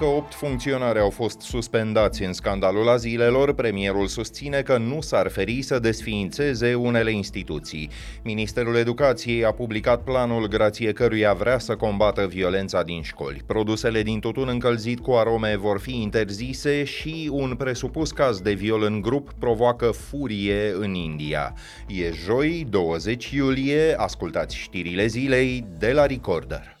încă 8 funcționari au fost suspendați în scandalul azilelor, premierul susține că nu s-ar feri să desființeze unele instituții. Ministerul Educației a publicat planul grație căruia vrea să combată violența din școli. Produsele din tutun încălzit cu arome vor fi interzise și un presupus caz de viol în grup provoacă furie în India. E joi, 20 iulie, ascultați știrile zilei de la Recorder.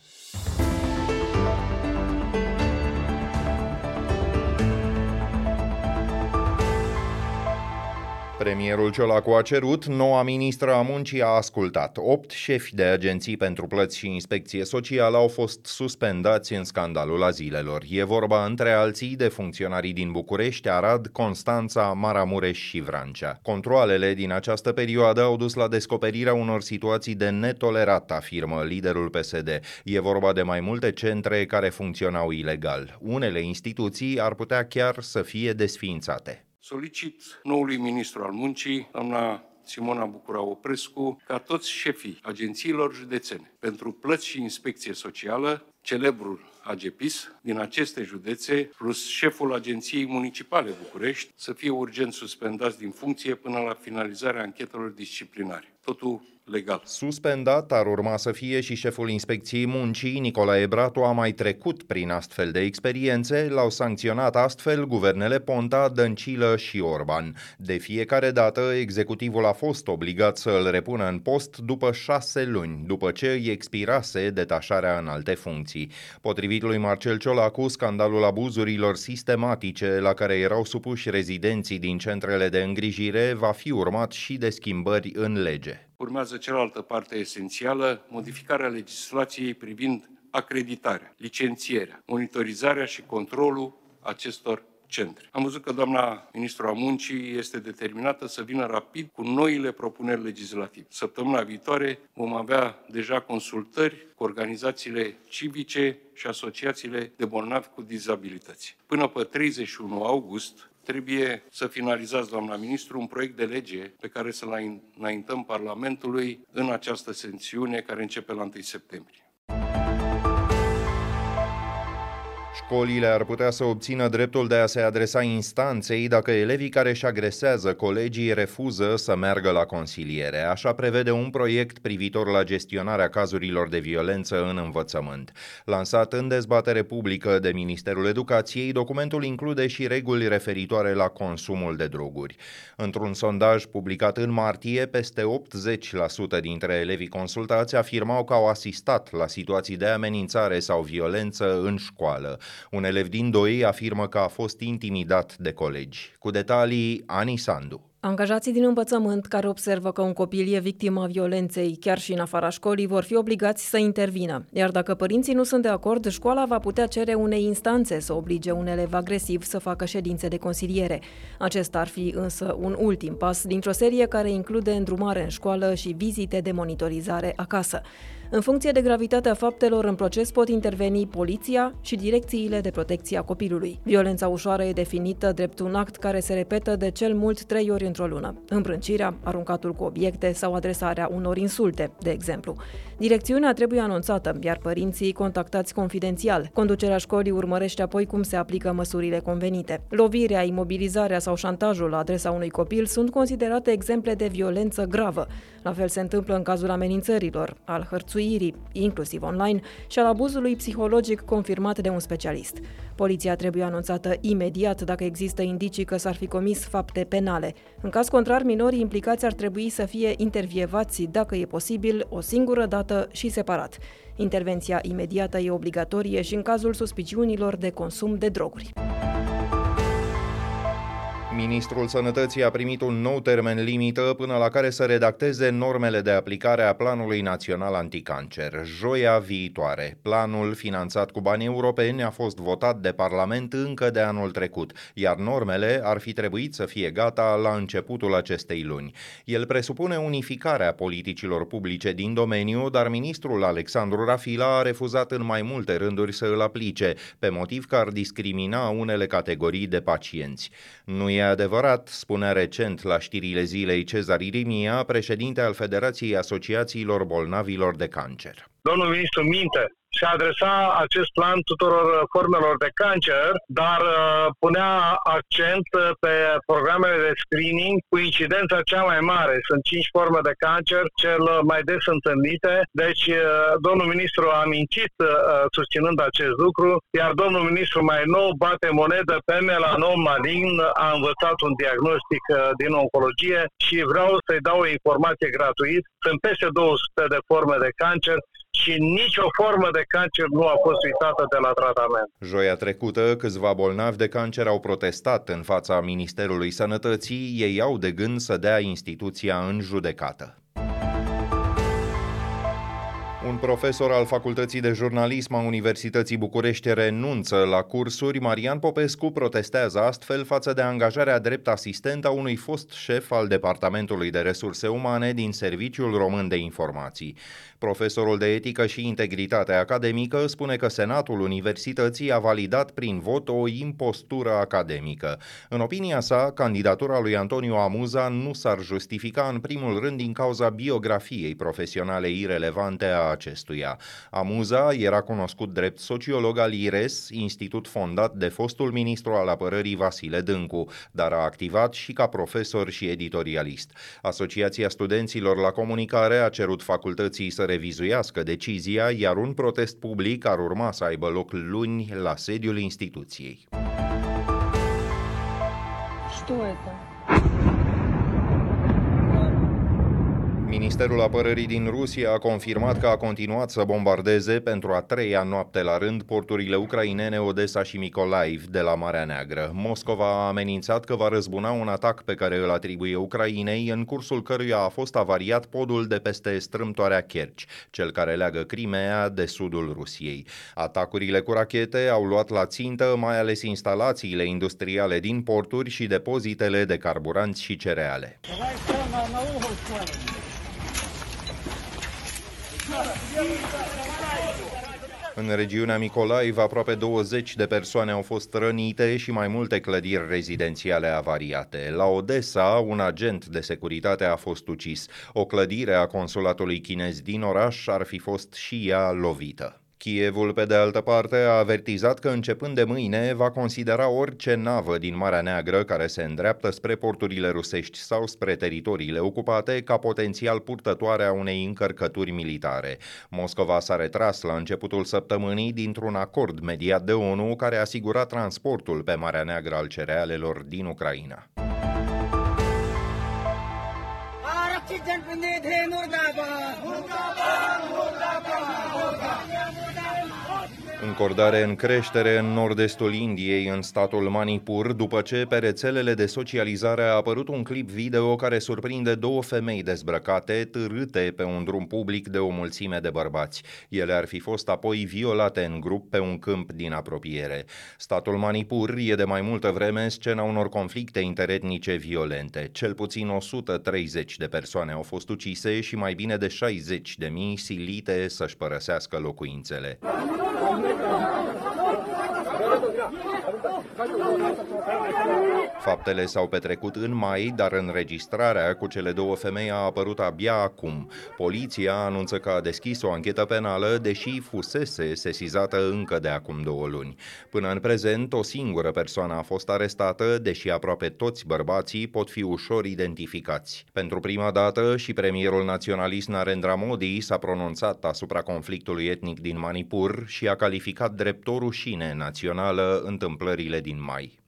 Premierul Ciolacu a cerut, noua ministră a muncii a ascultat. Opt șefi de agenții pentru plăți și inspecție socială au fost suspendați în scandalul azilelor. E vorba între alții de funcționarii din București, Arad, Constanța, Maramureș și Vrancea. Controalele din această perioadă au dus la descoperirea unor situații de netolerat, afirmă liderul PSD. E vorba de mai multe centre care funcționau ilegal. Unele instituții ar putea chiar să fie desființate. Solicit noului ministru al muncii, doamna Simona Bucura Oprescu, ca toți șefii agențiilor județene pentru plăți și inspecție socială, celebrul AGEPIS, din aceste județe, plus șeful Agenției Municipale București, să fie urgent suspendați din funcție până la finalizarea anchetelor disciplinare. Totul legal. Suspendat ar urma să fie și șeful Inspecției Muncii, Nicolae Bratu, a mai trecut prin astfel de experiențe, l-au sancționat astfel guvernele Ponta, Dăncilă și Orban. De fiecare dată, executivul a fost obligat să îl repună în post după șase luni, după ce îi expirase detașarea în alte funcții. Potrivit lui Marcel Ciolacu, scandalul abuzurilor sistematice la care erau supuși rezidenții din centrele de îngrijire va fi urmat și de schimbări în lege. Urmează cealaltă parte esențială, modificarea legislației privind acreditarea, licențierea, monitorizarea și controlul acestor centre. Am văzut că doamna ministru a muncii este determinată să vină rapid cu noile propuneri legislative. Săptămâna viitoare vom avea deja consultări cu organizațiile civice și asociațiile de bolnavi cu dizabilități. Până pe 31 august trebuie să finalizați, doamna ministru, un proiect de lege pe care să-l înaintăm Parlamentului în această sesiune care începe la 1 septembrie. Școlile ar putea să obțină dreptul de a se adresa instanței dacă elevii care își agresează colegii refuză să meargă la consiliere. Așa prevede un proiect privitor la gestionarea cazurilor de violență în învățământ. Lansat în dezbatere publică de Ministerul Educației, documentul include și reguli referitoare la consumul de droguri. Într-un sondaj publicat în martie, peste 80% dintre elevii consultați afirmau că au asistat la situații de amenințare sau violență în școală. Un elev din doi afirmă că a fost intimidat de colegi. Cu detalii, Ani Sandu. Angajații din învățământ care observă că un copil e victima violenței chiar și în afara școlii vor fi obligați să intervină. Iar dacă părinții nu sunt de acord, școala va putea cere unei instanțe să oblige un elev agresiv să facă ședințe de consiliere. Acesta ar fi însă un ultim pas dintr-o serie care include îndrumare în școală și vizite de monitorizare acasă. În funcție de gravitatea faptelor în proces pot interveni poliția și direcțiile de protecție a copilului. Violența ușoară e definită drept un act care se repetă de cel mult trei ori într-o lună. Îmbrâncirea, aruncatul cu obiecte sau adresarea unor insulte, de exemplu. Direcțiunea trebuie anunțată, iar părinții contactați confidențial. Conducerea școlii urmărește apoi cum se aplică măsurile convenite. Lovirea, imobilizarea sau șantajul la adresa unui copil sunt considerate exemple de violență gravă. La fel se întâmplă în cazul amenințărilor, al hărțuirii, inclusiv online, și al abuzului psihologic confirmat de un specialist. Poliția trebuie anunțată imediat dacă există indicii că s-ar fi comis fapte penale. În caz contrar, minorii implicați ar trebui să fie intervievați, dacă e posibil, o singură dată și separat. Intervenția imediată e obligatorie și în cazul suspiciunilor de consum de droguri. Ministrul Sănătății a primit un nou termen limită până la care să redacteze normele de aplicare a Planului Național Anticancer. Joia viitoare. Planul, finanțat cu bani europeni, a fost votat de Parlament încă de anul trecut, iar normele ar fi trebuit să fie gata la începutul acestei luni. El presupune unificarea politicilor publice din domeniu, dar ministrul Alexandru Rafila a refuzat în mai multe rânduri să îl aplice, pe motiv că ar discrimina unele categorii de pacienți. Nu e adevărat, spunea recent la știrile zilei Cezar Irimia, președinte al Federației Asociațiilor Bolnavilor de Cancer. Domnul ministru minte se adresa acest plan tuturor uh, formelor de cancer, dar uh, punea accent uh, pe programele de screening cu incidența cea mai mare. Sunt cinci forme de cancer, cel mai des întâlnite. Deci, domnul ministru a mințit susținând acest lucru, iar domnul ministru mai nou bate monedă pe melanom malign, a învățat un diagnostic din oncologie și vreau să-i dau o informație gratuit. Sunt peste 200 de forme de cancer și nicio formă de cancer nu a fost uitată de la tratament. Joia trecută, câțiva bolnavi de cancer au protestat în fața Ministerului Sănătății, ei au de gând să dea instituția în judecată. Un profesor al Facultății de Jurnalism a Universității București renunță la cursuri. Marian Popescu protestează astfel față de angajarea drept asistent a unui fost șef al Departamentului de Resurse Umane din Serviciul Român de Informații. Profesorul de etică și integritate academică spune că Senatul Universității a validat prin vot o impostură academică. În opinia sa, candidatura lui Antonio Amuza nu s-ar justifica în primul rând din cauza biografiei profesionale irelevante a acestuia. Amuza era cunoscut drept sociolog al IRES, institut fondat de fostul ministru al apărării Vasile Dâncu, dar a activat și ca profesor și editorialist. Asociația Studenților la Comunicare a cerut facultății să revizuiască decizia, iar un protest public ar urma să aibă loc luni la sediul instituției. Что это? Ministerul Apărării din Rusia a confirmat că a continuat să bombardeze pentru a treia noapte la rând porturile ucrainene Odessa și Mikolaiv de la Marea Neagră. Moscova a amenințat că va răzbuna un atac pe care îl atribuie Ucrainei, în cursul căruia a fost avariat podul de peste strâmtoarea Kerch, cel care leagă Crimea de sudul Rusiei. Atacurile cu rachete au luat la țintă mai ales instalațiile industriale din porturi și depozitele de carburanți și cereale. În regiunea Micolaiv, aproape 20 de persoane au fost rănite și mai multe clădiri rezidențiale avariate. La Odessa, un agent de securitate a fost ucis. O clădire a consulatului chinez din oraș ar fi fost și ea lovită. Kievul, pe de altă parte, a avertizat că începând de mâine va considera orice navă din Marea Neagră care se îndreaptă spre porturile rusești sau spre teritoriile ocupate ca potențial purtătoare a unei încărcături militare. Moscova s-a retras la începutul săptămânii dintr-un acord mediat de ONU care asigura transportul pe Marea Neagră al cerealelor din Ucraina. Încordare în creștere în nord-estul Indiei, în statul Manipur, după ce pe rețelele de socializare a apărut un clip video care surprinde două femei dezbrăcate, târâte pe un drum public de o mulțime de bărbați. Ele ar fi fost apoi violate în grup pe un câmp din apropiere. Statul Manipur e de mai multă vreme scena unor conflicte interetnice violente. Cel puțin 130 de persoane au fost ucise și mai bine de 60 de mii silite să-și părăsească locuințele. Faptele s-au petrecut în mai, dar înregistrarea cu cele două femei a apărut abia acum. Poliția anunță că a deschis o anchetă penală, deși fusese sesizată încă de acum două luni. Până în prezent, o singură persoană a fost arestată, deși aproape toți bărbații pot fi ușor identificați. Pentru prima dată și premierul naționalist Narendra Modi s-a pronunțat asupra conflictului etnic din Manipur și a calificat drept o rușine națională întâmplările din mai.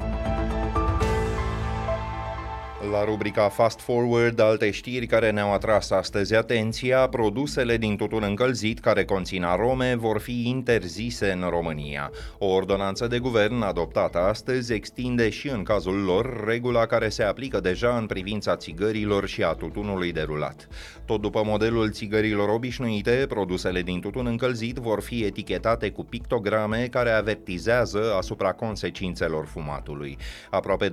La rubrica Fast Forward, alte știri care ne-au atras astăzi atenția, produsele din tutun încălzit care conțin arome vor fi interzise în România. O ordonanță de guvern adoptată astăzi extinde și în cazul lor regula care se aplică deja în privința țigărilor și a tutunului derulat. Tot după modelul țigărilor obișnuite, produsele din tutun încălzit vor fi etichetate cu pictograme care avertizează asupra consecințelor fumatului. Aproape 20%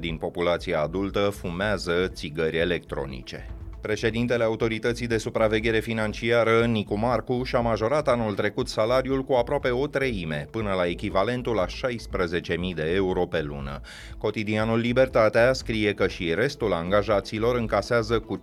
din populația adultă fumează țigări electronice. Președintele Autorității de Supraveghere Financiară, Nicu Marcu, și-a majorat anul trecut salariul cu aproape o treime, până la echivalentul la 16.000 de euro pe lună. Cotidianul Libertatea scrie că și restul angajaților încasează cu 15%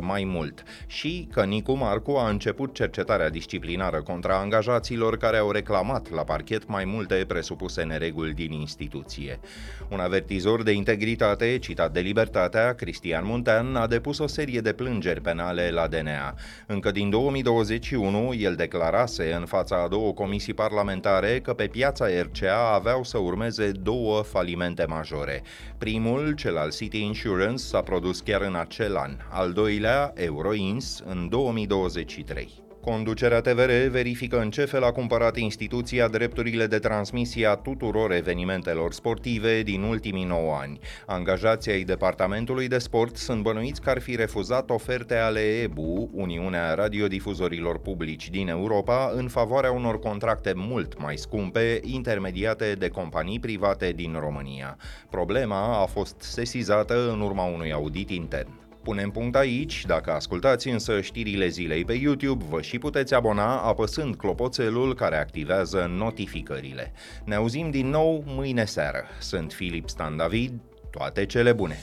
mai mult și că Nicu Marcu a început cercetarea disciplinară contra angajaților care au reclamat la parchet mai multe presupuse nereguli din instituție. Un avertizor de integritate citat de Libertatea, Cristian Muntean, a depus o serie de plângeri penale la DNA. Încă din 2021, el declarase în fața a două comisii parlamentare că pe piața RCA aveau să urmeze două falimente majore. Primul, cel al City Insurance, s-a produs chiar în acel an, al doilea, Euroins, în 2023. Conducerea TVR verifică în ce fel a cumpărat instituția drepturile de transmisie a tuturor evenimentelor sportive din ultimii 9 ani. Angajații ai Departamentului de Sport sunt bănuiți că ar fi refuzat oferte ale EBU, Uniunea Radiodifuzorilor Publici din Europa, în favoarea unor contracte mult mai scumpe, intermediate de companii private din România. Problema a fost sesizată în urma unui audit intern. Punem punct aici, dacă ascultați însă știrile zilei pe YouTube, vă și puteți abona apăsând clopoțelul care activează notificările. Ne auzim din nou mâine seară. Sunt Filip Stan David, toate cele bune!